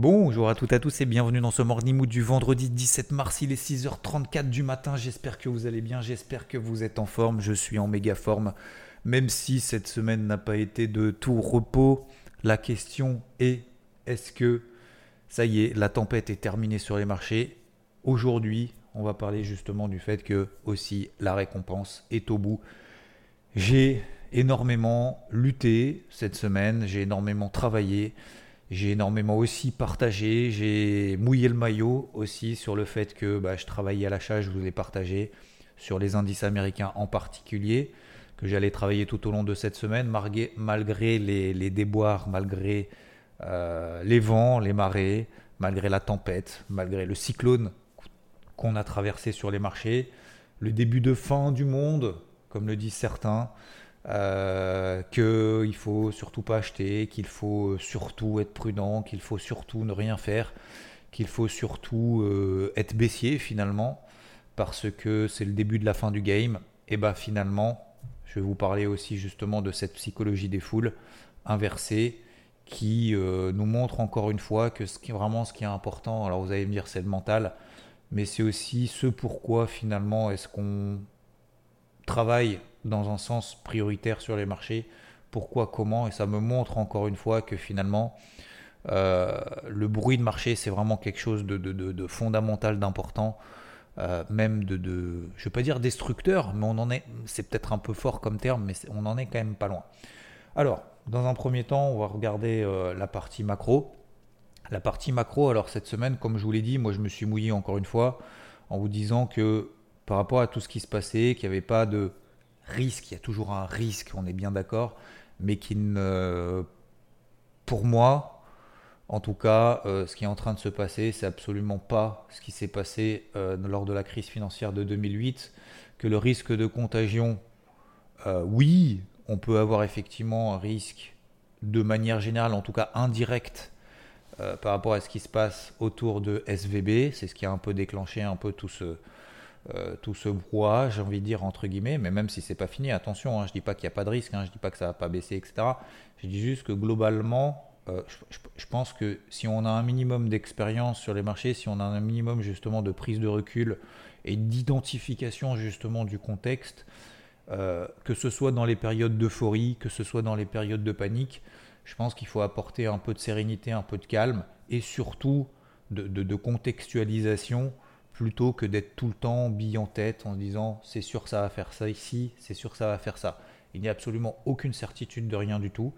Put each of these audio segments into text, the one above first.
Bonjour à toutes et à tous et bienvenue dans ce Morning Mood du vendredi 17 mars. Il est 6h34 du matin. J'espère que vous allez bien, j'espère que vous êtes en forme. Je suis en méga forme, même si cette semaine n'a pas été de tout repos. La question est est-ce que ça y est, la tempête est terminée sur les marchés? Aujourd'hui, on va parler justement du fait que aussi la récompense est au bout. J'ai énormément lutté cette semaine, j'ai énormément travaillé. J'ai énormément aussi partagé, j'ai mouillé le maillot aussi sur le fait que bah, je travaillais à l'achat, je vous ai partagé sur les indices américains en particulier, que j'allais travailler tout au long de cette semaine, malgré, les, déboires, malgré euh, les vents, les marées, malgré la tempête, malgré le cyclone qu'on a traversé sur les marchés, le début de fin du monde, comme le disent certains, euh, qu'il faut surtout pas acheter, qu'il faut surtout être prudent, qu'il faut surtout ne rien faire, qu'il faut surtout euh, être baissier finalement, parce que c'est le début de la fin du game. Et bah finalement, je vais vous parler aussi justement de cette psychologie des foules inversée qui euh, nous montre encore une fois que vraiment ce qui est important, alors vous allez me dire c'est le mental, mais c'est aussi ce pourquoi finalement est-ce qu'on travaille dans un sens prioritaire sur les marchés. Pourquoi, comment? Et ça me montre encore une fois que finalement, euh, le bruit de marché, c'est vraiment quelque chose de, fondamental, d'important, euh, même de, je ne vais pas dire destructeur, mais on en est, c'est peut-être un peu fort comme terme, mais on en est quand même pas loin. Alors, dans un premier temps, on va regarder euh, la partie macro. La partie macro, alors cette semaine, comme je vous l'ai dit, moi je me suis mouillé encore une fois en vous disant que par rapport à tout ce qui se passait, qu'il n'y avait pas de risque, il y a toujours un risque, on est bien d'accord, mais qui ne, pour moi, en tout cas, euh, ce qui est en train de se passer, c'est absolument pas ce qui s'est passé euh, lors de la crise financière de 2008, que le risque de contagion, euh, oui, on peut avoir effectivement un risque de manière générale, en tout cas indirect, par rapport à ce qui se passe autour de SVB, c'est ce qui a un peu déclenché un peu tout ce, euh, tout ce brouhaha, j'ai envie de dire entre guillemets, mais même si c'est pas fini, attention, hein, je dis pas qu'il n'y a pas de risque, hein, je dis pas que ça va pas baisser, etc. Je dis juste que globalement, euh, je, pense que si on a un minimum d'expérience sur les marchés, si on a un minimum justement de prise de recul et d'identification justement du contexte, euh, que ce soit dans les périodes d'euphorie, que ce soit dans les périodes de panique, je pense qu'il faut apporter un peu de sérénité, un peu de calme et surtout de contextualisation plutôt que d'être tout le temps bille en tête en se disant c'est sûr ça va faire ça ici, c'est sûr ça va faire ça. Il n'y a absolument aucune certitude de rien du tout.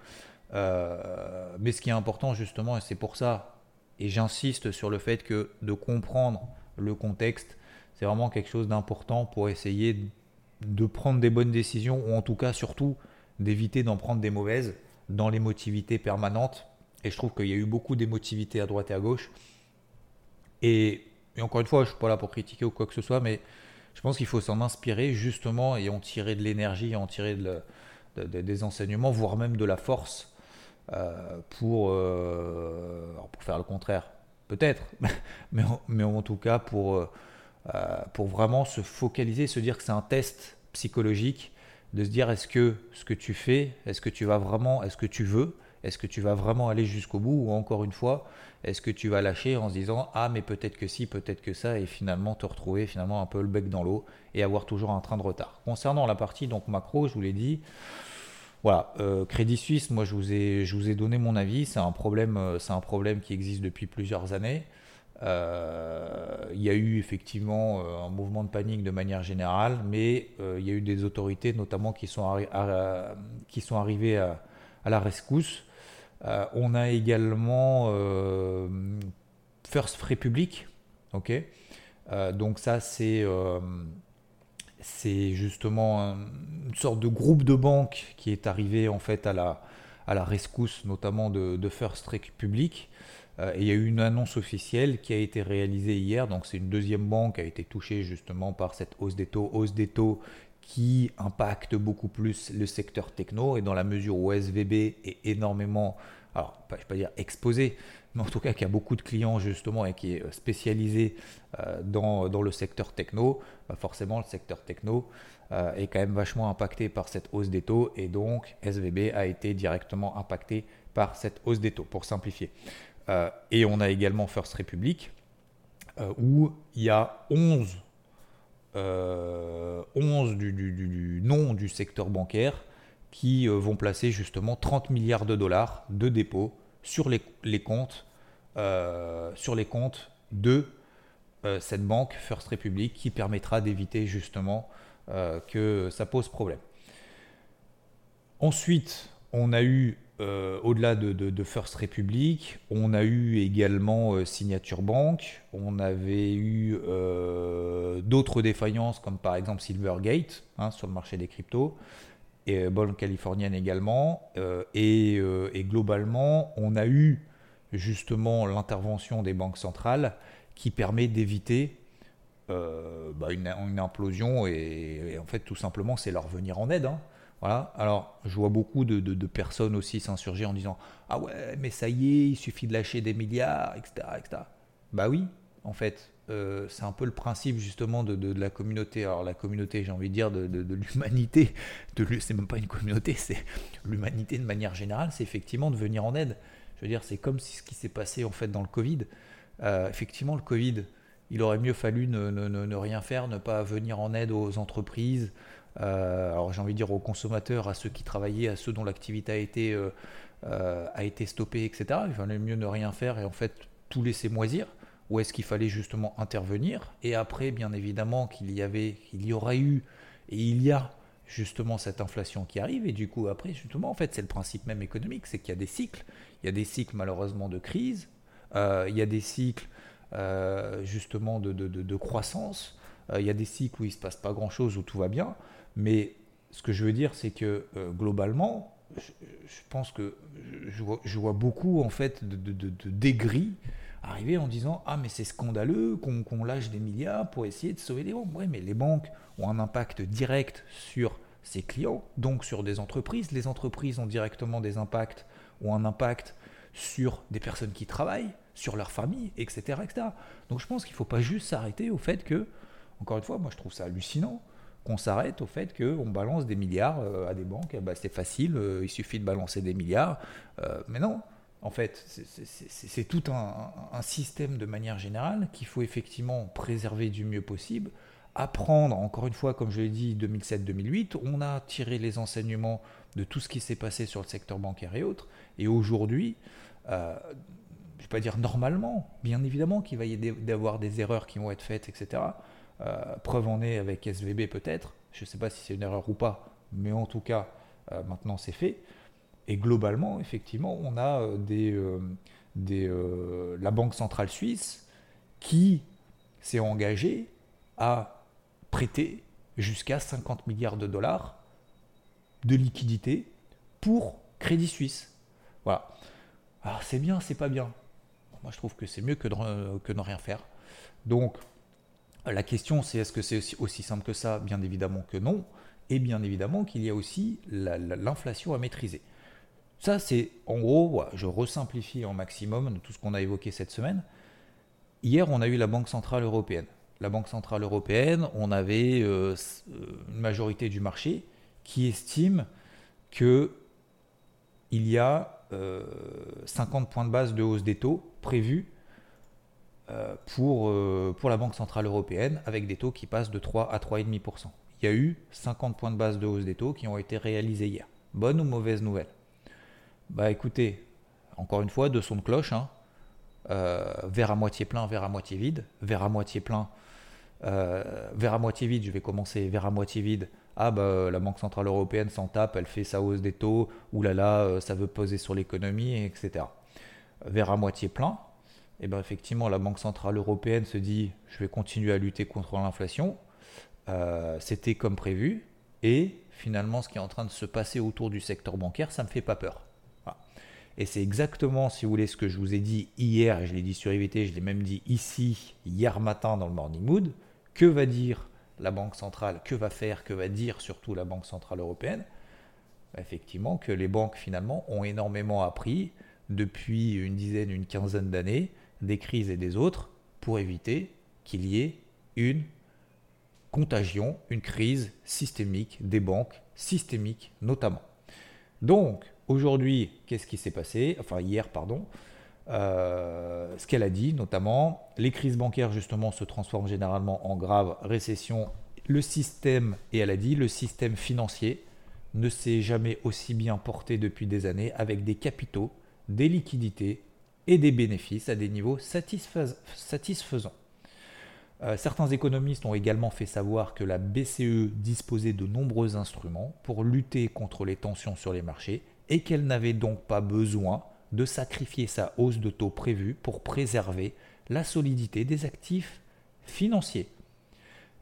Euh, mais ce qui est important justement, et c'est pour ça, et j'insiste sur le fait que de comprendre le contexte, c'est vraiment quelque chose d'important pour essayer de prendre des bonnes décisions, ou en tout cas surtout d'éviter d'en prendre des mauvaises dans l'émotivité permanente. Et je trouve qu'il y a eu beaucoup d'émotivité à droite et à gauche. Et et encore une fois, je ne suis pas là pour critiquer ou quoi que ce soit, mais je pense qu'il faut s'en inspirer justement et en tirer de l'énergie, en tirer des enseignements, voire même de la force euh, pour, euh, pour faire le contraire. Peut-être, mais, mais, en tout cas pour, euh, pour vraiment se focaliser, se dire que c'est un test psychologique, de se dire est-ce que ce que tu fais, est-ce que tu vas vraiment, est-ce que tu veux, est-ce que tu vas vraiment aller jusqu'au bout ou encore une fois, est-ce que tu vas lâcher en se disant ah mais peut-être que si, peut-être que ça et finalement te retrouver finalement un peu le bec dans l'eau et avoir toujours un train de retard. Concernant la partie donc macro, je vous l'ai dit, voilà, euh, Crédit Suisse, moi je vous ai, je vous ai donné mon avis, c'est un problème, euh, qui existe depuis plusieurs années. Euh, il y a eu effectivement un mouvement de panique de manière générale, mais il y a eu des autorités notamment qui sont, qui sont arrivées à la rescousse euh, on a également euh, First Republic. ok euh, donc ça, c'est justement une sorte de groupe de banques qui est arrivé en fait à la, rescousse notamment de, First Republic. et il y a eu une annonce officielle qui a été réalisée hier. Donc c'est une deuxième banque qui a été touchée justement par cette hausse des taux qui impacte beaucoup plus le secteur techno. Et dans la mesure où SVB est énormément, alors je ne vais pas dire exposé, mais en tout cas qui a beaucoup de clients justement et qui est spécialisé dans, dans, le secteur techno, bah, forcément le secteur techno euh, est quand même vachement impacté par cette hausse des taux et donc SVB a été directement impacté par cette hausse des taux, pour simplifier. Euh, et on a également First Republic, euh, où il y a 11, 11 du, nom du secteur bancaire qui vont placer justement 30 milliards de dollars de dépôts sur les, les comptes, de cette banque First Republic qui permettra d'éviter justement euh, que ça pose problème. Ensuite, on a eu, euh, au-delà de, First Republic, on a eu également euh, Signature Bank, on avait eu d'autres défaillances comme par exemple Silvergate hein, sur le marché des cryptos, et Banque californienne également, et, globalement, on a eu justement l'intervention des banques centrales qui permet d'éviter euh, bah, une, implosion et, en fait tout simplement c'est leur venir en aide. Hein. Voilà. Alors je vois beaucoup de, personnes aussi s'insurger en disant ah ouais mais ça y est il suffit de lâcher des milliards etc etc. Bah oui en fait euh, c'est un peu le principe justement de, la communauté. Alors la communauté, j'ai envie de dire de, l'humanité, de, c'est même pas une communauté, c'est l'humanité de manière générale, c'est effectivement de venir en aide. Je veux dire, c'est comme ce qui s'est passé en fait dans le Covid. Euh, effectivement, le Covid, il aurait mieux fallu ne, rien faire, ne pas venir en aide aux entreprises, euh, alors j'ai envie de dire aux consommateurs, à ceux qui travaillaient, à ceux dont l'activité a été, euh, euh, a été stoppée, etc. Il valait mieux ne rien faire et en fait tout laisser moisir. Ou est-ce qu'il fallait justement intervenir? Et après, bien évidemment, qu'il y avait, qu'il y aurait eu, et il y a justement cette inflation qui arrive. Et du coup, après, justement, en fait, c'est le principe même économique, c'est qu'il y a des cycles. Il y a des cycles malheureusement de crise. il y a des cycles justement de, croissance. Il y a des cycles où il se passe pas grand-chose, où tout va bien. Mais ce que je veux dire, c'est que euh, globalement, je, pense que je vois, beaucoup en fait de, de, arriver en disant ah mais c'est scandaleux qu'on lâche des milliards pour essayer de sauver les banques. Oui, mais les banques ont un impact direct sur ses clients, donc sur des entreprises. Les entreprises ont directement des impacts ou un impact sur des personnes qui travaillent, sur leur famille, etc. etc. Donc je pense qu'il ne faut pas juste s'arrêter au fait que, encore une fois, moi je trouve ça hallucinant qu'on s'arrête au fait qu'on balance des milliards euh, à des banques. Bah, c'est facile, euh, il suffit de balancer des milliards. Euh, mais non, en fait, c'est tout un, système de manière générale qu'il faut effectivement préserver du mieux possible. Apprendre, encore une fois, comme je l'ai dit, 2007-2008, on a tiré les enseignements de tout ce qui s'est passé sur le secteur bancaire et autres. Et aujourd'hui, je ne vais pas dire normalement, bien évidemment qu'il va y avoir des erreurs qui vont être faites, etc. Euh, preuve en est avec SVB peut-être, je ne sais pas si c'est une erreur ou pas, mais en tout cas, euh, maintenant c'est fait. Et globalement, effectivement, on a euh, la Banque centrale suisse qui s'est engagée à prêter jusqu'à 50 milliards de dollars de liquidités pour Crédit Suisse. Voilà. Alors c'est bien, c'est pas bien. Moi, je trouve que c'est mieux que de, que ne rien faire. Donc, la question, c'est est-ce que c'est aussi, simple que ça? Bien évidemment que non. Et bien évidemment qu'il y a aussi l'inflation à maîtriser. Ça, c'est en gros, je resimplifie en maximum tout ce qu'on a évoqué cette semaine. Hier, on a eu la Banque Centrale Européenne. La Banque Centrale Européenne, on avait euh, une majorité du marché qui estime que il y a 50 euh, points de base de hausse des taux prévus euh, pour, euh, pour la Banque Centrale Européenne avec des taux qui passent de 3 à 3,5%. Il y a eu 50 points de base de hausse des taux qui ont été réalisés hier. Bonne ou mauvaise nouvelle? Bah écoutez, encore une fois, de son de cloche, hein, verre à moitié plein, verre à moitié vide, verre à moitié plein, verre à moitié vide, je vais commencer, verre à moitié vide, ah bah la Banque Centrale Européenne s'en tape, elle fait sa hausse des taux, oulala, euh, ça veut poser sur l'économie, etc. Vers à moitié plein, eh ben effectivement la Banque Centrale Européenne se dit je vais continuer à lutter contre l'inflation, euh, c'était comme prévu, et finalement ce qui est en train de se passer autour du secteur bancaire, ça me fait pas peur. Et c'est exactement, si vous voulez, ce que je vous ai dit hier, je l'ai dit sur IVT, je l'ai même dit ici, hier matin dans le Morning Mood. Que va dire la Banque centrale? Que va faire? Que va dire surtout la Banque centrale européenne? Effectivement, que les banques finalement ont énormément appris depuis une dizaine, une quinzaine d'années, des crises et des autres, pour éviter qu'il y ait une contagion, une crise systémique des banques, systémique notamment. Donc, aujourd'hui, qu'est-ce qui s'est passé? Enfin, hier, pardon. Euh, ce qu'elle a dit, notamment, les crises bancaires, justement, se transforment généralement en grave récession. Le système, et elle a dit, le système financier ne s'est jamais aussi bien porté depuis des années avec des capitaux, des liquidités et des bénéfices à des niveaux satisfaisants. Euh, certains économistes ont également fait savoir que la BCE disposait de nombreux instruments pour lutter contre les tensions sur les marchés et qu'elle n'avait donc pas besoin de sacrifier sa hausse de taux prévue pour préserver la solidité des actifs financiers.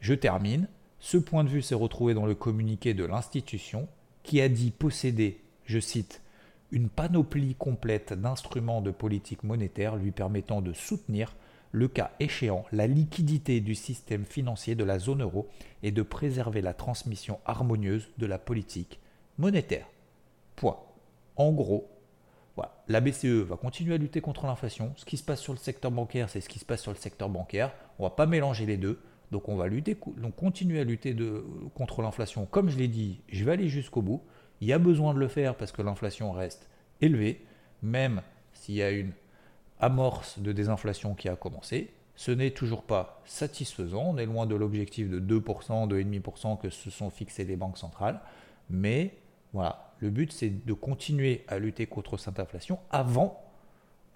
Je termine. Ce point de vue s'est retrouvé dans le communiqué de l'institution qui a dit posséder, je cite, une panoplie complète d'instruments de politique monétaire lui permettant de soutenir le cas échéant, la liquidité du système financier de la zone euro et de préserver la transmission harmonieuse de la politique monétaire. Point. En gros, la BCE va continuer à lutter contre l'inflation. Ce qui se passe sur le secteur bancaire, c'est ce qui se passe sur le secteur bancaire. On ne va pas mélanger les deux. Donc on va lutter, continuer à lutter contre l'inflation. Comme je l'ai dit, je vais aller jusqu'au bout. Il y a besoin de le faire parce que l'inflation reste élevée, même s'il y a une amorce de désinflation qui a commencé. Ce n'est toujours pas satisfaisant, on est loin de l'objectif de 2%, 2,5% que se sont fixés les banques centrales, mais voilà, le but c'est de continuer à lutter contre cette inflation avant,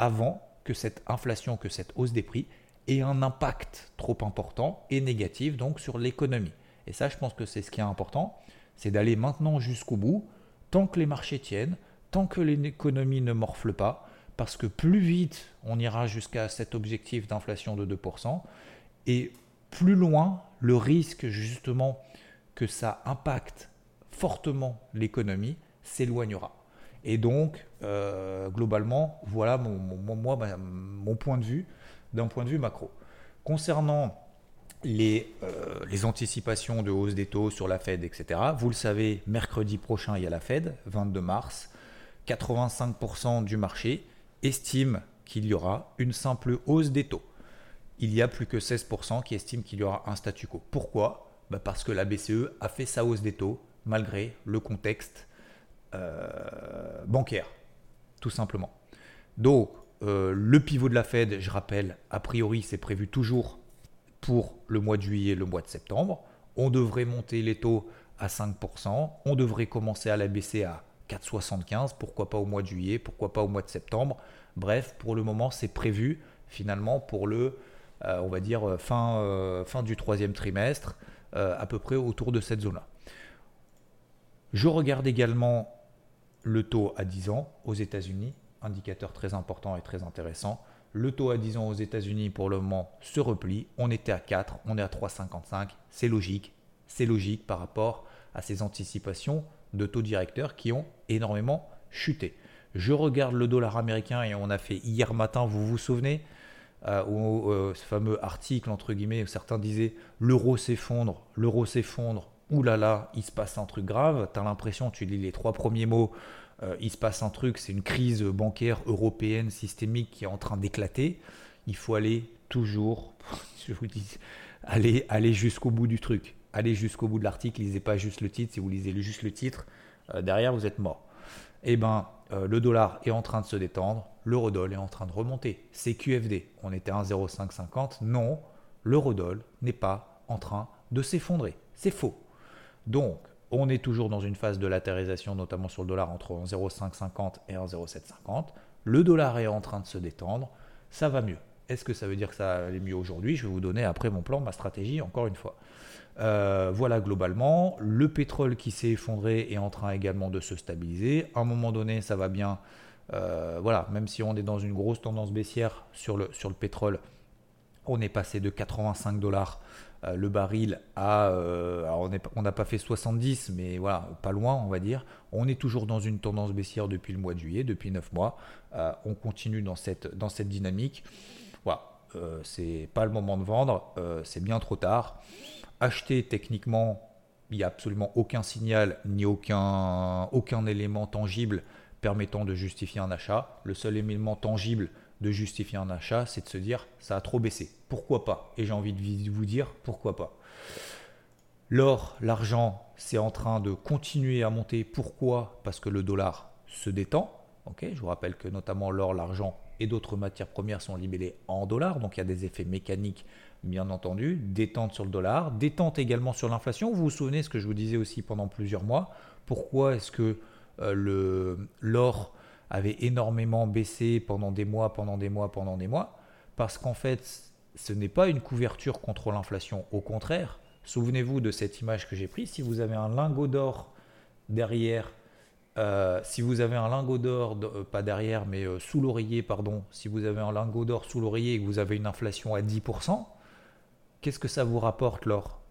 avant que cette inflation, que cette hausse des prix ait un impact trop important et négatif donc sur l'économie. Et ça, je pense que c'est ce qui est important, c'est d'aller maintenant jusqu'au bout, tant que les marchés tiennent, tant que l'économie ne morfle pas, parce que plus vite on ira jusqu'à cet objectif d'inflation de 2%, et plus loin le risque justement que ça impacte fortement l'économie s'éloignera. Et donc, euh, globalement, voilà mon, point de vue d'un point de vue macro. Concernant les, euh, les, anticipations de hausse des taux sur la Fed, etc., vous le savez, mercredi prochain, il y a la Fed, 22 mars. 85% du marché estime qu'il y aura une simple hausse des taux. Il y a plus que 16% qui estiment qu'il y aura un statu quo. Pourquoi? Bah, Parce que la BCE a fait sa hausse des taux malgré le contexte euh, bancaire, tout simplement. Donc, euh, le pivot de la Fed, je rappelle, a priori, c'est prévu toujours pour le mois de juillet et le mois de septembre. On devrait monter les taux à 5%. On devrait commencer à la baisser à 4,75%, pourquoi pas au mois de juillet, pourquoi pas au mois de septembre. Bref, pour le moment, c'est prévu finalement pour le, euh, on va dire, euh, fin, euh, fin du troisième trimestre, à peu près autour de cette zone-là. Je regarde également le taux à 10 ans aux États-Unis, indicateur très important et très intéressant. Le taux à 10 ans aux États-Unis pour le moment se replie. On était à 4, on est à 3,55. C'est logique. C'est logique par rapport à ces anticipations de taux directeurs qui ont énormément chuté. Je regarde le dollar américain et on a fait hier matin, vous vous souvenez, euh, euh, ce fameux article entre guillemets où certains disaient l'euro s'effondre, l'euro s'effondre, oulala, là là, il se passe un truc grave. Tu l'impression, tu lis les trois premiers mots, euh, il se passe un truc, c'est une crise bancaire européenne systémique qui est en train d'éclater. Il faut aller toujours, je vous dis, aller, jusqu'au bout du truc allez jusqu'au bout de l'article, lisez pas juste le titre. Si vous lisez juste le titre, euh, derrière vous êtes mort. Eh ben, euh, le dollar est en train de se détendre, l'eurodoll est en train de remonter. C'est QFD. On était à 1,0550. Non, l'eurodoll n'est pas en train de s'effondrer. C'est faux. Donc, on est toujours dans une phase de latérisation, notamment sur le dollar entre 1,0550 et 1,0750. Le dollar est en train de se détendre. Ça va mieux. Est-ce que ça veut dire que ça allait mieux aujourd'hui? Je vais vous donner après mon plan, ma stratégie, encore une fois. Euh, voilà globalement. Le pétrole qui s'est effondré est en train également de se stabiliser. À un moment donné, ça va bien. Euh, voilà, même si on est dans une grosse tendance baissière sur le, sur le pétrole, On est passé de 85 dollars euh, le baril à. Euh, on n'a pas fait 70, mais voilà, pas loin, on va dire. On est toujours dans une tendance baissière depuis le mois de juillet, depuis 9 mois. Euh, on continue dans cette, dans cette dynamique. Voilà, c'est pas le moment de vendre, c'est bien trop tard. Acheter techniquement, il n'y a absolument aucun signal ni aucun, aucun élément tangible permettant de justifier un achat. Le seul élément tangible de justifier un achat, c'est de se dire ça a trop baissé. Pourquoi pas? Et j'ai envie de vous dire pourquoi pas? L'or, l'argent, c'est en train de continuer à monter. Pourquoi? Parce que le dollar se détend. Ok, je vous rappelle que notamment l'or, l'argent et d'autres matières premières sont libellés en dollars, donc il y a des effets mécaniques bien entendu, détente sur le dollar, détente également sur l'inflation. Vous vous souvenez ce que je vous disais aussi pendant plusieurs mois? Pourquoi est-ce que euh, l'or avait énormément baissé pendant des mois, pendant des mois, pendant des mois, parce qu'en fait, ce n'est pas une couverture contre l'inflation. Au contraire, souvenez-vous de cette image que j'ai prise. Si vous avez un lingot d'or derrière, euh, si vous avez un lingot d'or, euh, pas derrière, mais sous l'oreiller, pardon, si vous avez un lingot d'or sous l'oreiller et que vous avez une inflation à 10%, qu'est-ce que ça vous rapporte l'or?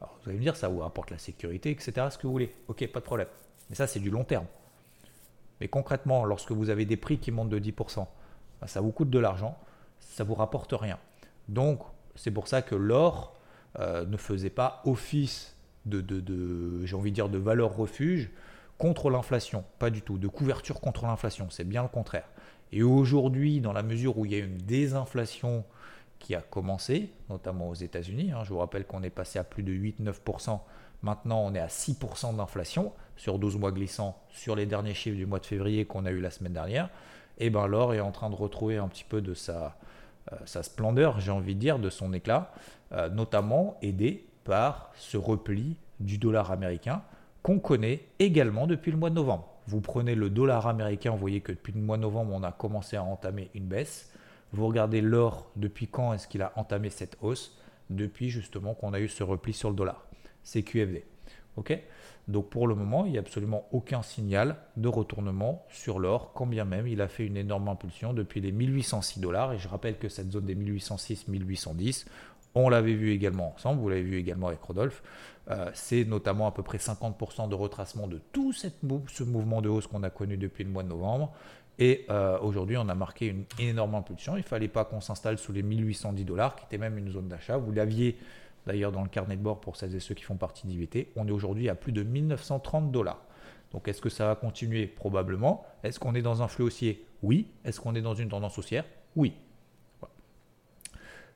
Vous allez me dire, ça vous rapporte la sécurité, etc., ce que vous voulez. Ok, pas de problème. Mais ça, c'est du long terme. Mais concrètement, lorsque vous avez des prix qui montent de 10%, bah, ça vous coûte de l'argent, ça ne vous rapporte rien. Donc, c'est pour ça que l'or euh, ne faisait pas office de, de, j'ai envie de dire, de valeur refuge contre l'inflation. Pas du tout. De couverture contre l'inflation. C'est bien le contraire. Et aujourd'hui, dans la mesure où il y a une désinflation qui a commencé, notamment aux États-Unis, hein, je vous rappelle qu'on est passé à plus de 8-9%, maintenant on est à 6% d'inflation, sur 12 mois glissants sur les derniers chiffres du mois de février qu'on a eu la semaine dernière, et ben l'or est en train de retrouver un petit peu de sa, euh, splendeur, j'ai envie de dire, de son éclat, euh, notamment aidé par ce repli du dollar américain qu'on connaît également depuis le mois de novembre. Vous prenez le dollar américain, vous voyez que depuis le mois de novembre, on a commencé à entamer une baisse. Vous regardez l'or, depuis quand est-ce qu'il a entamé cette hausse? Depuis justement qu'on a eu ce repli sur le dollar. C'est QFD. ok? Donc pour le moment, il n'y a absolument aucun signal de retournement sur l'or, quand bien même il a fait une énorme impulsion depuis les 1806 dollars. Et je rappelle que cette zone des 1806-1810, on l'avait vu également ensemble, vous l'avez vu également avec Rodolphe, euh, c'est notamment à peu près 50% de retracement de tout cette ce mouvement de hausse qu'on a connu depuis le mois de novembre. Et euh, aujourd'hui, on a marqué une énorme impulsion. Il ne fallait pas qu'on s'installe sous les 1810 dollars, qui était même une zone d'achat. Vous l'aviez D'ailleurs, dans le carnet de bord pour celles et ceux qui font partie d'IVT, on est aujourd'hui à plus de 1930 dollars. Donc est-ce que ça va continuer? Probablement. Est-ce qu'on est dans un flux haussier? Oui. Est-ce qu'on est dans une tendance haussière? Oui.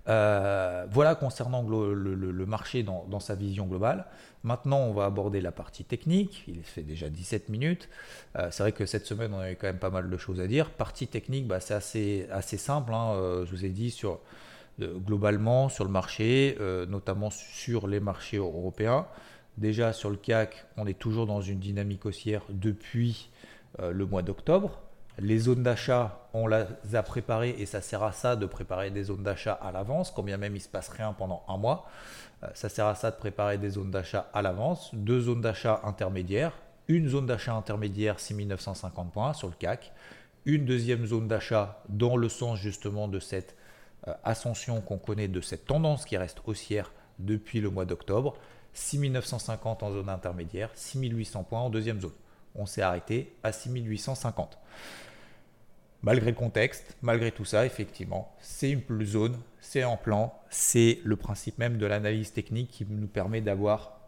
Euh, voilà concernant le, marché dans, sa vision globale. Maintenant, on va aborder la partie technique. Il fait déjà 17 minutes. Euh, c'est vrai que cette semaine, on avait quand même pas mal de choses à dire. Partie technique, bah, c'est assez, assez simple. Hein. Euh, je vous ai dit sur globalement sur le marché, euh, notamment sur les marchés européens. Déjà sur le CAC, on est toujours dans une dynamique haussière depuis euh, le mois d'octobre. Les zones d'achat, on les a préparées et ça sert à ça de préparer des zones d'achat à l'avance, quand bien même il ne se passe rien pendant un mois. Euh, ça sert à ça de préparer des zones d'achat à l'avance. Deux zones d'achat intermédiaires. Une zone d'achat intermédiaire 6950 points sur le CAC. Une deuxième zone d'achat dans le sens justement de cette euh, ascension qu'on connaît de cette tendance qui reste haussière depuis le mois d'octobre. 6950 en zone intermédiaire, 6800 points en deuxième zone. On s'est arrêté à 6850. Malgré le contexte, malgré tout ça, effectivement, c'est une zone, c'est en plan, c'est le principe même de l'analyse technique qui nous permet d'avoir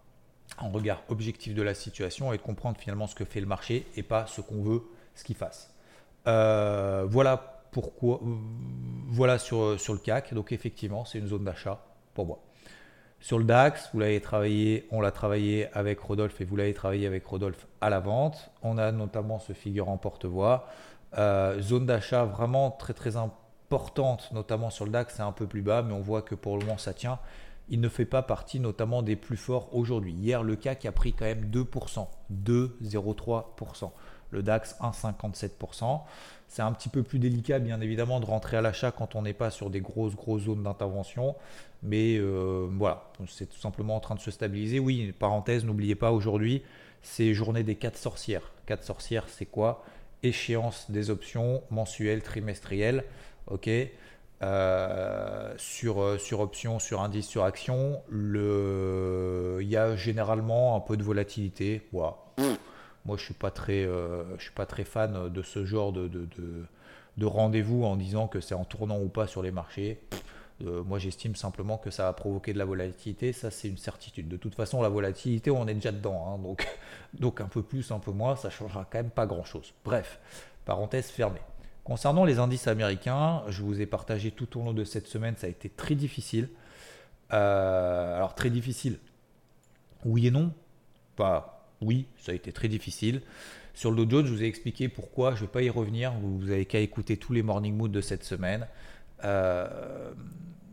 un regard objectif de la situation et de comprendre finalement ce que fait le marché et pas ce qu'on veut ce qu'il fasse. Euh, voilà pourquoi Voilà sur, sur le CAC. Donc effectivement, c'est une zone d'achat pour moi. Sur le DAX, vous l'avez travaillé, on l'a travaillé avec Rodolphe et vous l'avez travaillé avec Rodolphe à la vente. On a notamment ce figurant porte-voix. Euh, zone d'achat vraiment très très importante, notamment sur le DAX, c'est un peu plus bas, mais on voit que pour le moment ça tient. Il ne fait pas partie notamment des plus forts aujourd'hui. Hier, le CAC a pris quand même 2%, 2,03%. Le DAX 1,57%. C'est un petit peu plus délicat, bien évidemment, de rentrer à l'achat quand on n'est pas sur des grosses, grosses zones d'intervention. Mais euh, voilà, c'est tout simplement en train de se stabiliser. Oui, parenthèse, n'oubliez pas, aujourd'hui, c'est journée des 4 sorcières. 4 sorcières, c'est quoi? Échéance des options mensuelles, trimestrielles. Ok? Euh, sur, euh, sur option, sur indice, sur action, il y a généralement un peu de volatilité. Je suis, pas très, je suis pas très fan de ce genre de, de, de, rendez-vous en disant que c'est en tournant ou pas sur les marchés. moi, j'estime simplement que ça va provoquer de la volatilité. Ça, c'est une certitude. De toute façon, la volatilité, on est déjà dedans. Hein. donc, donc, un peu plus, un peu moins, ça changera quand même pas grand-chose. Bref, parenthèse fermée. Concernant les indices américains, je vous ai partagé tout au long de cette semaine, ça a été très difficile. Euh, alors très difficile, oui et non. Pas oui, ça a été très difficile. Sur le Dow Jones, je vous ai expliqué pourquoi, je ne vais pas y revenir, vous n'avez qu'à écouter tous les morning moods de cette semaine. Euh,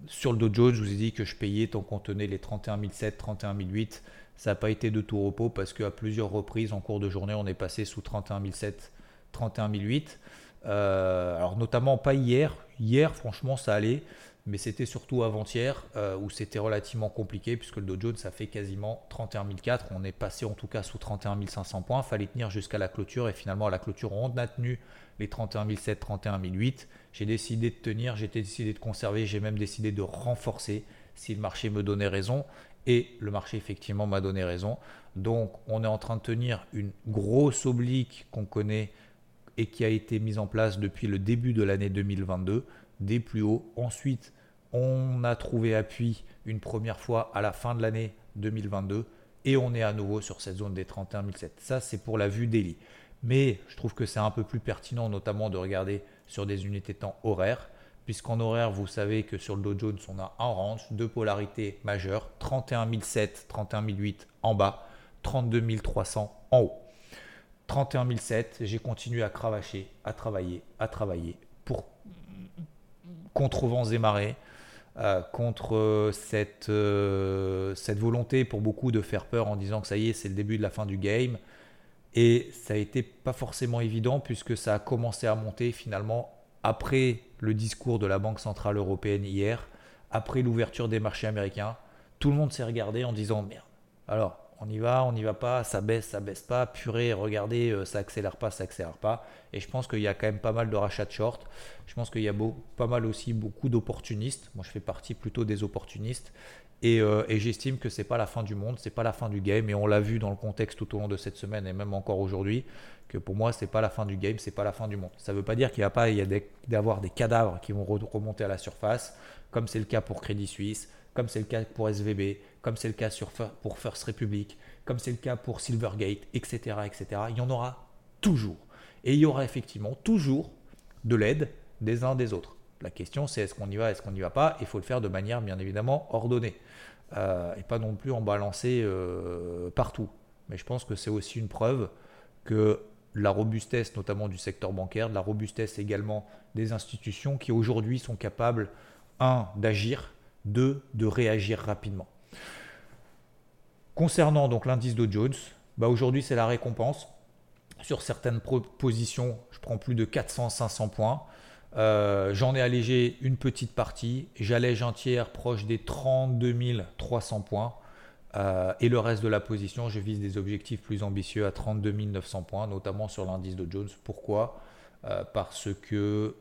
sur le Dow je vous ai dit que je payais tant qu'on tenait les 31 700, 31 800. Ça n'a pas été de tout repos parce qu'à plusieurs reprises en cours de journée, on est passé sous 31 700, 31 800. Euh, alors notamment pas hier. Hier, franchement, ça allait. Mais c'était surtout avant-hier euh, où c'était relativement compliqué puisque le Dow Jones ça fait quasiment 31 400. On est passé en tout cas sous 31 500 points. Fallait tenir jusqu'à la clôture et finalement à la clôture on a tenu les 31 700, 31 800. J'ai décidé de tenir, j'ai décidé de conserver, j'ai même décidé de renforcer si le marché me donnait raison. Et le marché effectivement m'a donné raison. Donc on est en train de tenir une grosse oblique qu'on connaît et qui a été mise en place depuis le début de l'année 2022, des plus hauts. Ensuite, on a trouvé appui une première fois à la fin de l'année 2022 et on est à nouveau sur cette zone des 31 700. Ça, c'est pour la vue daily. Mais je trouve que c'est un peu plus pertinent, notamment de regarder sur des unités temps horaires, puisqu'en horaire, vous savez que sur le Dow Jones, on a un range, deux polarités majeures 31 700, 31 800 en bas, 32 300 en haut. 31 007, j'ai continué à cravacher, à travailler, à travailler pour contre vents et marées, euh, contre cette, euh, cette volonté pour beaucoup de faire peur en disant que ça y est, c'est le début de la fin du game. Et ça a été pas forcément évident puisque ça a commencé à monter finalement après le discours de la Banque Centrale Européenne hier, après l'ouverture des marchés américains. Tout le monde s'est regardé en disant merde. Alors, on y va, on n'y va pas, ça baisse, ça baisse pas, purée, regardez, euh, ça accélère pas, ça accélère pas. Et je pense qu'il y a quand même pas mal de rachats de short. Je pense qu'il y a pas mal aussi beaucoup d'opportunistes. Moi, je fais partie plutôt des opportunistes. Et, euh, j'estime que c'est pas la fin du monde, c'est pas la fin du game. Et on l'a vu dans le contexte tout au long de cette semaine et même encore aujourd'hui, que pour moi, c'est pas la fin du game, c'est pas la fin du monde. Ça veut pas dire qu'il n'y a pas, y a d'avoir des cadavres qui vont remonter à la surface, comme c'est le cas pour Crédit Suisse, comme c'est le cas pour SVB, comme c'est le cas pour First Republic, comme c'est le cas pour Silvergate, etc., etc. Il y en aura toujours. Et il y aura effectivement toujours de l'aide des uns des autres. La question c'est est-ce qu'on y va, est-ce qu'on n'y va pas Il faut le faire de manière bien évidemment ordonnée. Euh, et pas non plus en balancer euh, partout. Mais je pense que c'est aussi une preuve que la robustesse notamment du secteur bancaire, de la robustesse également des institutions qui aujourd'hui sont capables, un, d'agir, deux, de réagir rapidement. Concernant donc l'indice Dow Jones, bah aujourd'hui c'est la récompense. Sur certaines positions, je prends plus de 400-500 points. Euh, j'en ai allégé une petite partie. J'allège un tiers proche des 32 300 points. Euh, et le reste de la position, je vise des objectifs plus ambitieux à 32 900 points, notamment sur l'indice Dow Jones. Pourquoi? Euh, Parce que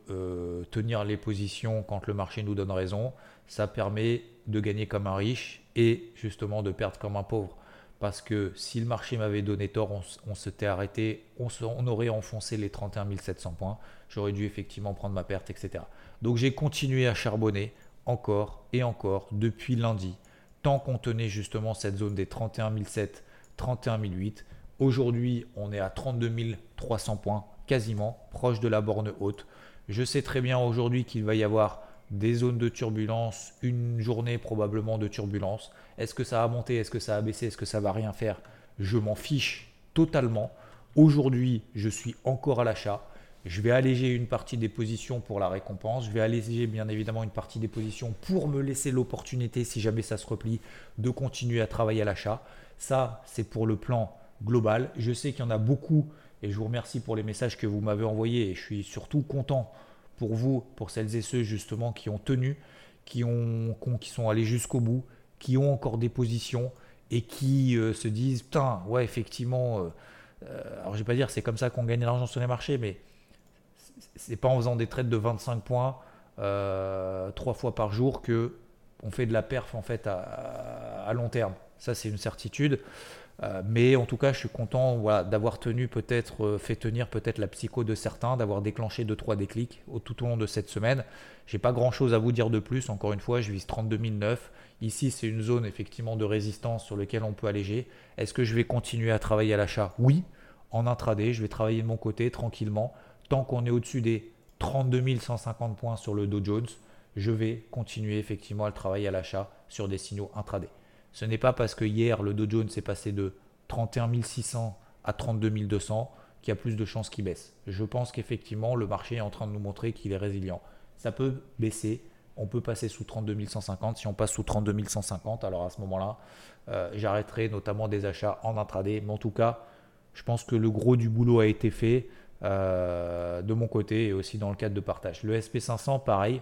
tenir les positions quand le marché nous donne raison, ça permet de gagner comme un riche et justement de perdre comme un pauvre. Parce que si le marché m'avait donné tort, on, s'était arrêté, on, aurait enfoncé les 31 700 points. J'aurais dû effectivement prendre ma perte, etc. Donc j'ai continué à charbonner encore et encore depuis lundi, tant qu'on tenait justement cette zone des 31 700, 31 800. Aujourd'hui, on est à 32 300 points, quasiment proche de la borne haute. Je sais très bien aujourd'hui qu'il va y avoir des zones de turbulence, une journée probablement de turbulence. Est-ce que ça va monter Est-ce que ça va baisser Est-ce que ça va rien faire? Je m'en fiche totalement. Aujourd'hui, je suis encore à l'achat. Je vais alléger une partie des positions pour la récompense. Je vais alléger bien évidemment une partie des positions pour me laisser l'opportunité, si jamais ça se replie, de continuer à travailler à l'achat. Ça, c'est pour le plan global. Je sais qu'il y en a beaucoup et je vous remercie pour les messages que vous m'avez envoyés et je suis surtout content pour vous, pour celles et ceux justement qui ont tenu, qui, ont, qui sont allés jusqu'au bout, qui ont encore des positions et qui euh, se disent putain, ouais, effectivement, euh, euh, alors je vais pas dire c'est comme ça qu'on gagne de l'argent sur les marchés, mais c'est pas en faisant des trades de 25 points trois fois par jour que on fait de la perf en fait à, long terme. Ça, c'est une certitude. Mais en tout cas, je suis content d'avoir tenu peut-être, fait tenir peut-être la psycho de certains, d'avoir déclenché 2-3 déclics tout au long de cette semaine. J'ai pas grand chose à vous dire de plus. Encore une fois, je vise 32 009. Ici, c'est une zone effectivement de résistance sur laquelle on peut alléger. Est-ce que je vais continuer à travailler à l'achat? Oui. En intraday, je vais travailler de mon côté tranquillement. Tant qu'on est au-dessus des 32 150 points sur le Dow Jones, je vais continuer effectivement à travailler à l'achat sur des signaux intraday. Ce n'est pas parce que hier le Dow Jones est passé de 31 600 à 32 200 qu'il y a plus de chances qu'il baisse. Je pense qu'effectivement le marché est en train de nous montrer qu'il est résilient ça peut baisser. On peut passer sous 32 150. Si on passe sous 32 150, alors à ce moment-là, euh, j'arrêterai notamment des achats en intraday. Mais en tout cas, je pense que le gros du boulot a été fait euh, de mon côté et aussi dans le cadre de partage. Le SP500, pareil.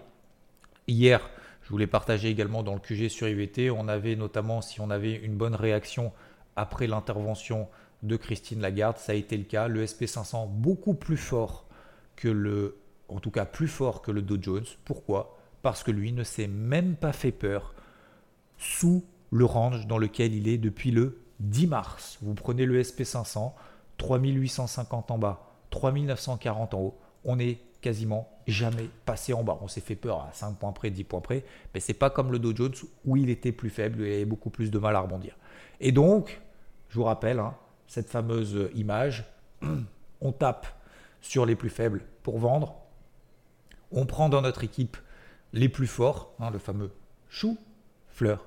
Hier, je voulais partager également dans le QG sur IVT. On avait notamment, si on avait une bonne réaction après l'intervention de Christine Lagarde, ça a été le cas. Le SP500 beaucoup plus fort que le en tout cas plus fort que le Dow Jones. Pourquoi? Parce que lui ne s'est même pas fait peur sous le range dans lequel il est depuis le 10 mars. Vous prenez le SP500, 3850 en bas, 3940 en haut. On est quasiment jamais passé en bas. On s'est fait peur à 5 points près, 10 points près, mais c'est pas comme le Dow Jones où il était plus faible, et avait beaucoup plus de mal à rebondir. Et donc, je vous rappelle, hein, cette fameuse image, on tape sur les plus faibles pour vendre, on prend dans notre équipe les plus forts, hein, le fameux chou, fleur.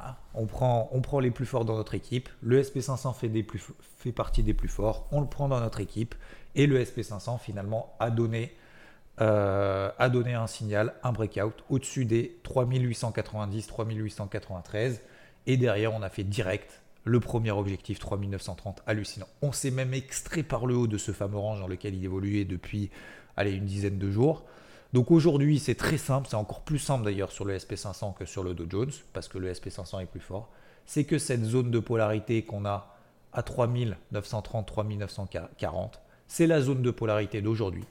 Ah, on, prend, les plus forts dans notre équipe. Le SP500 fait, des plus, fait partie des plus forts. On le prend dans notre équipe. Et le SP500 finalement a donné, euh, a donné un signal, un breakout au-dessus des 3890, 3893. Et derrière, on a fait direct le premier objectif 3930 hallucinant. On s'est même extrait par le haut de ce fameux range dans lequel il évoluait depuis allez, une dizaine de jours. Donc aujourd'hui, c'est très simple, c'est encore plus simple d'ailleurs sur le SP500 que sur le Dow Jones, parce que le SP500 est plus fort. C'est que cette zone de polarité qu'on a à 3930, 3940, c'est la zone de polarité d'aujourd'hui.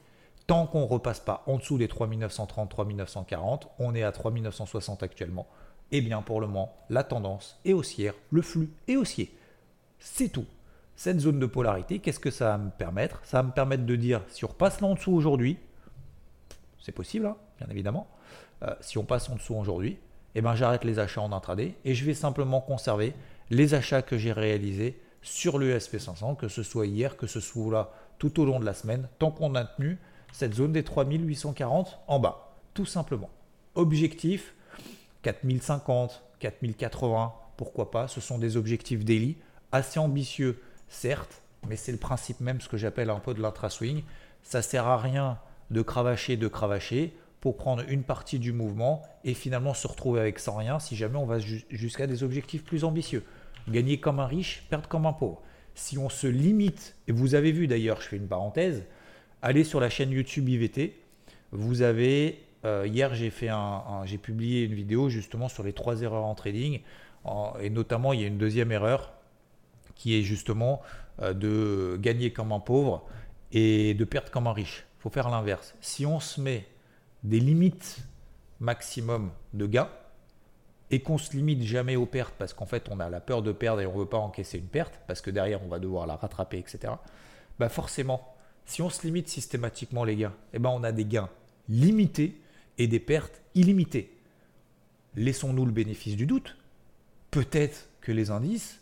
Tant qu'on ne repasse pas en dessous des 3930, 3940, on est à 3960 actuellement. Eh bien pour le moment, la tendance est haussière, le flux est haussier. C'est tout. Cette zone de polarité, qu'est-ce que ça va me permettre? Ça va me permettre de dire, si on repasse là en dessous aujourd'hui, c'est possible, hein, bien évidemment. Euh, si on passe en dessous aujourd'hui, eh ben, j'arrête les achats en intraday et je vais simplement conserver les achats que j'ai réalisés sur le SP500, que ce soit hier, que ce soit là tout au long de la semaine, tant qu'on a tenu cette zone des 3840 en bas, tout simplement. Objectif 4050, 4080, pourquoi pas, ce sont des objectifs daily assez ambitieux, certes, mais c'est le principe même, ce que j'appelle un peu de l'intra-swing. Ça sert à rien de cravacher, de cravacher pour prendre une partie du mouvement et finalement se retrouver avec sans rien si jamais on va jusqu'à des objectifs plus ambitieux. Gagner comme un riche, perdre comme un pauvre. Si on se limite, et vous avez vu d'ailleurs, je fais une parenthèse, allez sur la chaîne YouTube IVT, vous avez, euh, hier j'ai fait un, j'ai publié une vidéo justement sur les trois erreurs en trading, et notamment il y a une deuxième erreur qui est justement euh, de gagner comme un pauvre et de perdre comme un riche. Faut faire l'inverse. Si on se met des limites maximum de gains et qu'on se limite jamais aux pertes parce qu'en fait on a la peur de perdre et on ne veut pas encaisser une perte parce que derrière on va devoir la rattraper, etc. Bah forcément, si on se limite systématiquement les gains, eh ben on a des gains limités et des pertes illimitées. Laissons-nous le bénéfice du doute. Peut-être que les indices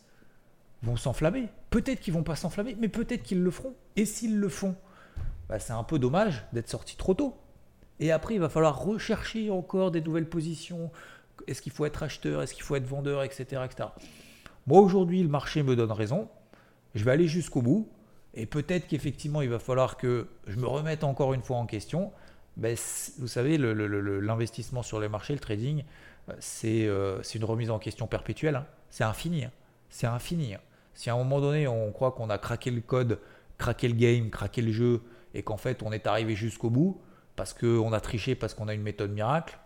vont s'enflammer. Peut-être qu'ils vont pas s'enflammer, mais peut-être qu'ils le feront. Et s'ils le font, bah, c'est un peu dommage d'être sorti trop tôt. Et après, il va falloir rechercher encore des nouvelles positions. Est-ce qu'il faut être acheteur Est-ce qu'il faut être vendeur Etc. Moi, aujourd'hui, le marché me donne raison. Je vais aller jusqu'au bout. Et peut-être qu'effectivement, il va falloir que je me remette encore une fois en question. Ben, vous savez, l'investissement sur les marchés, le trading, euh, euh, c'est une remise en question perpétuelle. Hein. C'est infini. Hein. C'est infini. Hein. Si à un moment donné, on croit qu'on a craqué le code, craqué le game, craqué le jeu, et qu'en fait on est arrivé jusqu'au bout parce qu'on a triché, parce qu'on a une méthode miracle,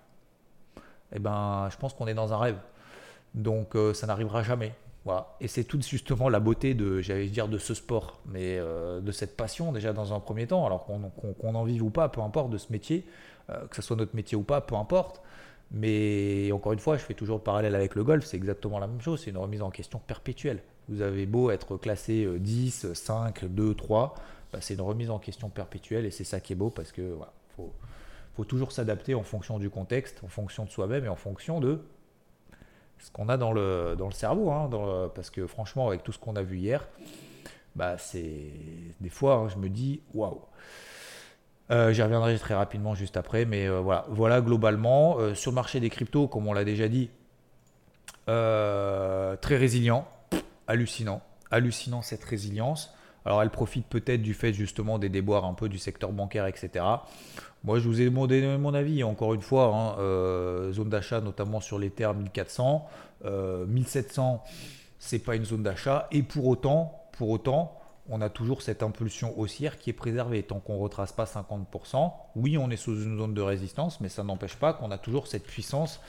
eh ben, je pense qu'on est dans un rêve. Donc ça n'arrivera jamais. Voilà. Et c'est tout justement la beauté de, j'allais dire, de ce sport, mais de cette passion déjà dans un premier temps, alors qu'on en vive ou pas, peu importe de ce métier, que ce soit notre métier ou pas, peu importe. Mais encore une fois, je fais toujours le parallèle avec le golf, c'est exactement la même chose, c'est une remise en question perpétuelle. Vous avez beau être classé 10, 5, 2, 3, c'est une remise en question perpétuelle et c'est ça qui est beau parce que voilà, faut, faut toujours s'adapter en fonction du contexte, en fonction de soi-même et en fonction de ce qu'on a dans le, dans le cerveau. Hein, parce que franchement, avec tout ce qu'on a vu hier, bah c'est des fois, hein, je me dis waouh. Euh, j'y reviendrai très rapidement juste après, mais euh, voilà, voilà globalement euh, sur le marché des cryptos, comme on l'a déjà dit, très résilient, hallucinant, hallucinant cette résilience. Alors elle profite peut-être du fait justement des déboires un peu du secteur bancaire, etc. Moi je vous ai demandé mon avis, encore une fois, hein, zone d'achat notamment sur les terres 1400, 1700, c'est pas une zone d'achat, et pour autant, pour autant, on a toujours cette impulsion haussière qui est préservée. Tant qu'on ne retrace pas 50%, oui, on est sous une zone de résistance, mais ça n'empêche pas qu'on a toujours cette puissance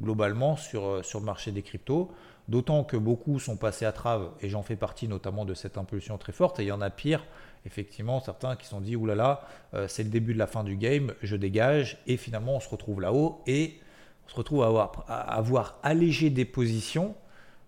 globalement sur, euh, sur le marché des cryptos. D'autant que beaucoup sont passés à trave, et j'en fais partie notamment de cette impulsion très forte, et il y en a pire, effectivement, certains qui se sont dit, oulala, là euh, là, c'est le début de la fin du game, je dégage, et finalement on se retrouve là-haut, et on se retrouve à avoir, allégé des positions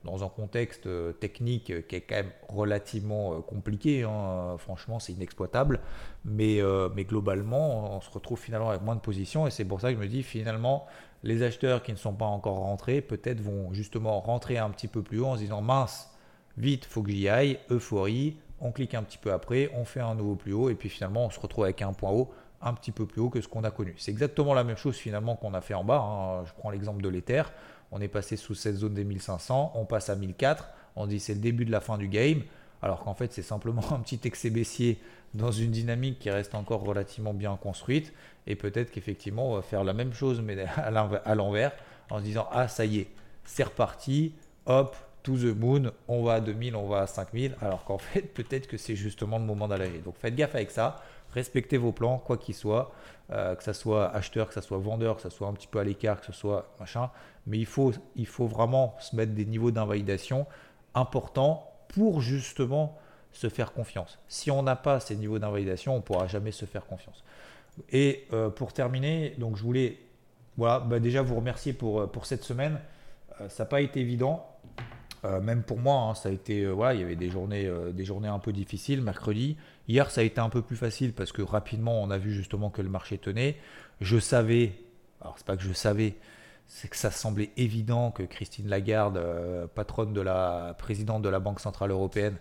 dans un contexte euh, technique qui est quand même relativement euh, compliqué. Hein. Franchement, c'est inexploitable. Mais, mais globalement, on se retrouve finalement avec moins de positions. Et c'est pour ça que je me dis finalement, les acheteurs qui ne sont pas encore rentrés, peut-être vont justement rentrer un petit peu plus haut en se disant mince, vite, faut que j'y aille, euphorie. On clique un petit peu après, on fait un nouveau plus haut. Et puis finalement, on se retrouve avec un point haut un petit peu plus haut que ce qu'on a connu. C'est exactement la même chose finalement qu'on a fait en bas. Hein. Je prends l'exemple de l'Ether on est passé sous cette zone des 1500, on passe à 1004, on dit c'est le début de la fin du game, alors qu'en fait c'est simplement un petit excès baissier dans une dynamique qui reste encore relativement bien construite, et peut-être qu'effectivement on va faire la même chose mais à l'envers, en se disant ah ça y est, c'est reparti, hop, to the moon, on va à 2000, on va à 5000, alors qu'en fait peut-être que c'est justement le moment d'aller. Donc faites gaffe avec ça, respectez vos plans, quoi qu'il soit, euh, que ça soit acheteur, que ça soit vendeur, que ça soit un petit peu à l'écart, que ce soit machin. Mais il faut, il faut vraiment se mettre des niveaux d'invalidation importants pour justement se faire confiance. Si on n'a pas ces niveaux d'invalidation, on ne pourra jamais se faire confiance. Et euh, pour terminer, donc je voulais bah déjà vous remercier pour, euh, cette semaine. ça n'a pas été évident. Euh, même pour moi, hein, ça a été, euh, voilà, il y avait des journées, euh, des journées un peu difficiles. Mercredi, hier, ça a été un peu plus facile parce que rapidement, on a vu justement que le marché tenait. Je savais, alors c'est pas que je savais, c'est que ça semblait évident que Christine Lagarde, patronne de la présidente de la Banque centrale européenne,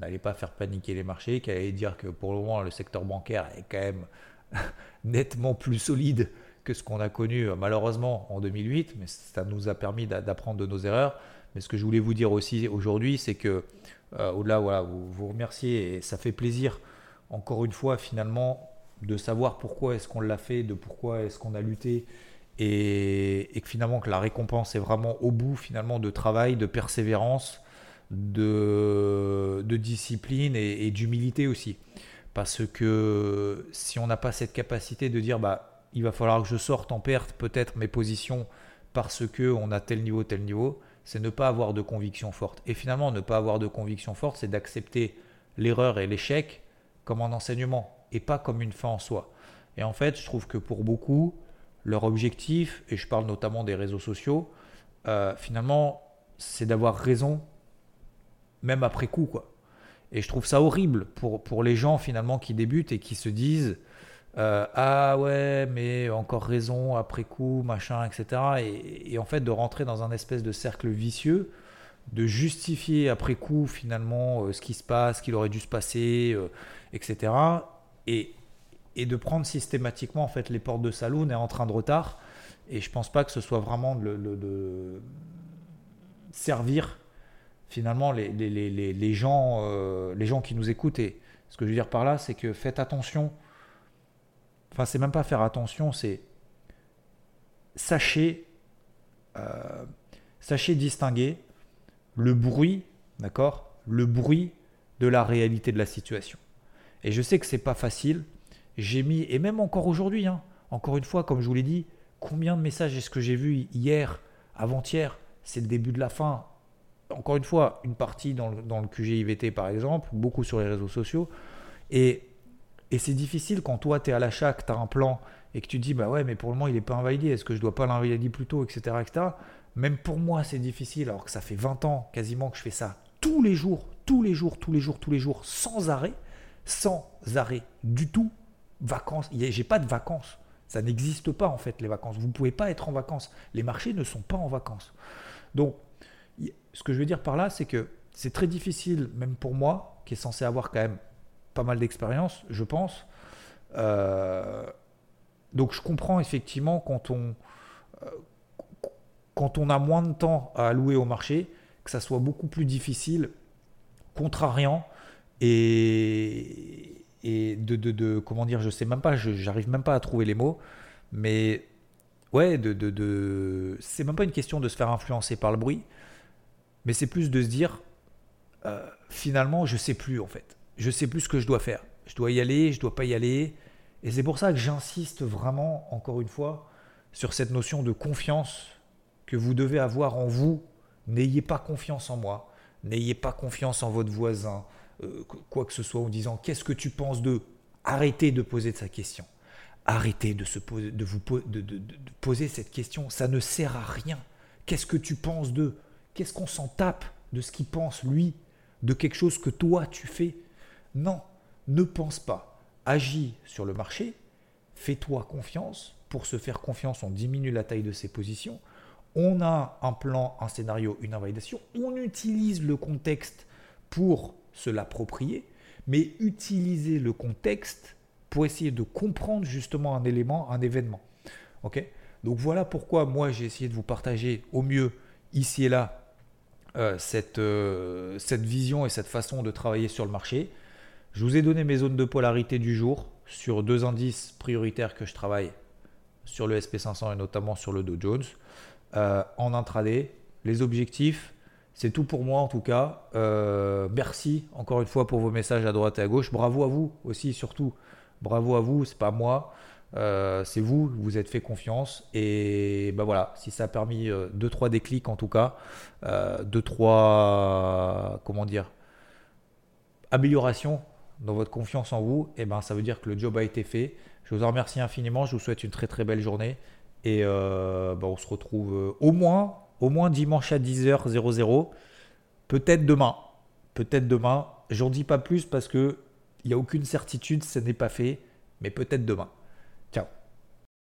n'allait pas faire paniquer les marchés, qu'elle allait dire que pour le moment, le secteur bancaire est quand même nettement plus solide que ce qu'on a connu malheureusement en 2008, mais ça nous a permis d'apprendre de nos erreurs. Mais ce que je voulais vous dire aussi aujourd'hui, c'est que euh, au-delà, voilà, vous remerciez et ça fait plaisir, encore une fois, finalement, de savoir pourquoi est-ce qu'on l'a fait, de pourquoi est-ce qu'on a lutté et, que finalement que la récompense est vraiment au bout finalement de travail, de persévérance, de, discipline et, et d'humilité aussi. Parce que si on n'a pas cette capacité de dire bah il va falloir que je sorte en perte peut-être mes positions parce que on a tel niveau, tel niveau, c'est ne pas avoir de conviction forte. Et finalement, ne pas avoir de conviction forte, c'est d'accepter l'erreur et l'échec comme un enseignement et pas comme une fin en soi. Et en fait, je trouve que pour beaucoup, leur objectif, et je parle notamment des réseaux sociaux, euh, finalement, c'est d'avoir raison même après coup. Quoi. Et je trouve ça horrible pour, pour les gens finalement qui débutent et qui se disent euh, ah ouais, mais encore raison après coup, machin, etc. Et, en fait, de rentrer dans un espèce de cercle vicieux, de justifier après coup finalement euh, ce qui se passe, ce qu'il aurait dû se passer, etc. Et, et, de prendre systématiquement en fait les portes de saloon et en train de retard. Et je pense pas que ce soit vraiment de, servir finalement les, les, les, les gens, les gens qui nous écoutent. Et ce que je veux dire par là, c'est que faites attention Enfin, c'est même pas faire attention, c'est sachez, euh, sachez distinguer le bruit, d'accord? Le bruit de la réalité de la situation. Et je sais que c'est pas facile. J'ai mis, et même encore aujourd'hui, hein, encore une fois, comme je vous l'ai dit, combien de messages est-ce que j'ai vu hier, avant-hier, c'est le début de la fin. Encore une fois, une partie dans le, dans le QG IVT par exemple, beaucoup sur les réseaux sociaux. Et, et c'est difficile quand toi, tu es à l'achat, que tu as un plan et que tu dis, bah ouais, mais pour le moment, il n'est pas invalidé, est-ce que je dois pas l'invalider plus tôt, etc., etc. Même pour moi, c'est difficile, alors que ça fait 20 ans quasiment que je fais ça tous les jours, tous les jours, tous les jours, tous les jours, sans arrêt, sans arrêt du tout. Vacances, j'ai pas de vacances. Ça n'existe pas en fait les vacances. Vous ne pouvez pas être en vacances. Les marchés ne sont pas en vacances. Donc, ce que je veux dire par là, c'est que c'est très difficile, même pour moi, qui est censé avoir quand même pas mal d'expérience, je pense. Euh, donc, je comprends effectivement quand on, euh, quand on a moins de temps à allouer au marché, que ça soit beaucoup plus difficile, contrariant et, et de, de, de, comment dire, je sais même pas, j'arrive même pas à trouver les mots, mais ouais, de, de, c'est même pas une question de se faire influencer par le bruit, mais c'est plus de se dire, euh, finalement, je sais plus en fait, je sais plus ce que je dois faire, je dois y aller, je dois pas y aller, et c'est pour ça que j'insiste vraiment, encore une fois, sur cette notion de confiance que vous devez avoir en vous. N'ayez pas confiance en moi, n'ayez pas confiance en votre voisin, euh, quoi que ce soit en disant qu'est-ce que tu penses de Arrêtez de poser sa question. Arrêtez de, se poser, de vous de, poser cette question. Ça ne sert à rien. Qu'est-ce que tu penses de Qu'est-ce qu'on s'en tape de ce qu'il pense lui De quelque chose que toi tu fais? Non, ne pense pas. Agis sur le marché. Fais-toi confiance. Pour se faire confiance, on diminue la taille de ses positions. On a un plan, un scénario, une invalidation. On utilise le contexte pour se l'approprier, mais utiliser le contexte pour essayer de comprendre justement un élément, un événement. Ok? Donc voilà pourquoi moi j'ai essayé de vous partager au mieux ici et là euh, cette, euh, cette vision et cette façon de travailler sur le marché. Je vous ai donné mes zones de polarité du jour sur deux indices prioritaires que je travaille sur le SP500 et notamment sur le Dow Jones. Euh, en intraday, les objectifs, c'est tout pour moi en tout cas. Euh, merci encore une fois pour vos messages à droite et à gauche. Bravo à vous aussi surtout. Bravo à vous, c'est pas moi. Euh, c'est vous, vous êtes fait confiance et ben voilà, si ça a permis 2-3 déclics en tout cas, 2-3 comment dire améliorations dans votre confiance en vous, et ben ça veut dire que le job a été fait. Je vous en remercie infiniment, je vous souhaite une très très belle journée et ben, on se retrouve au moins au moins dimanche à 10h00. Peut-être demain. Peut-être demain. J'en dis pas plus parce que il n'y a aucune certitude, ce n'est pas fait. Mais peut-être demain.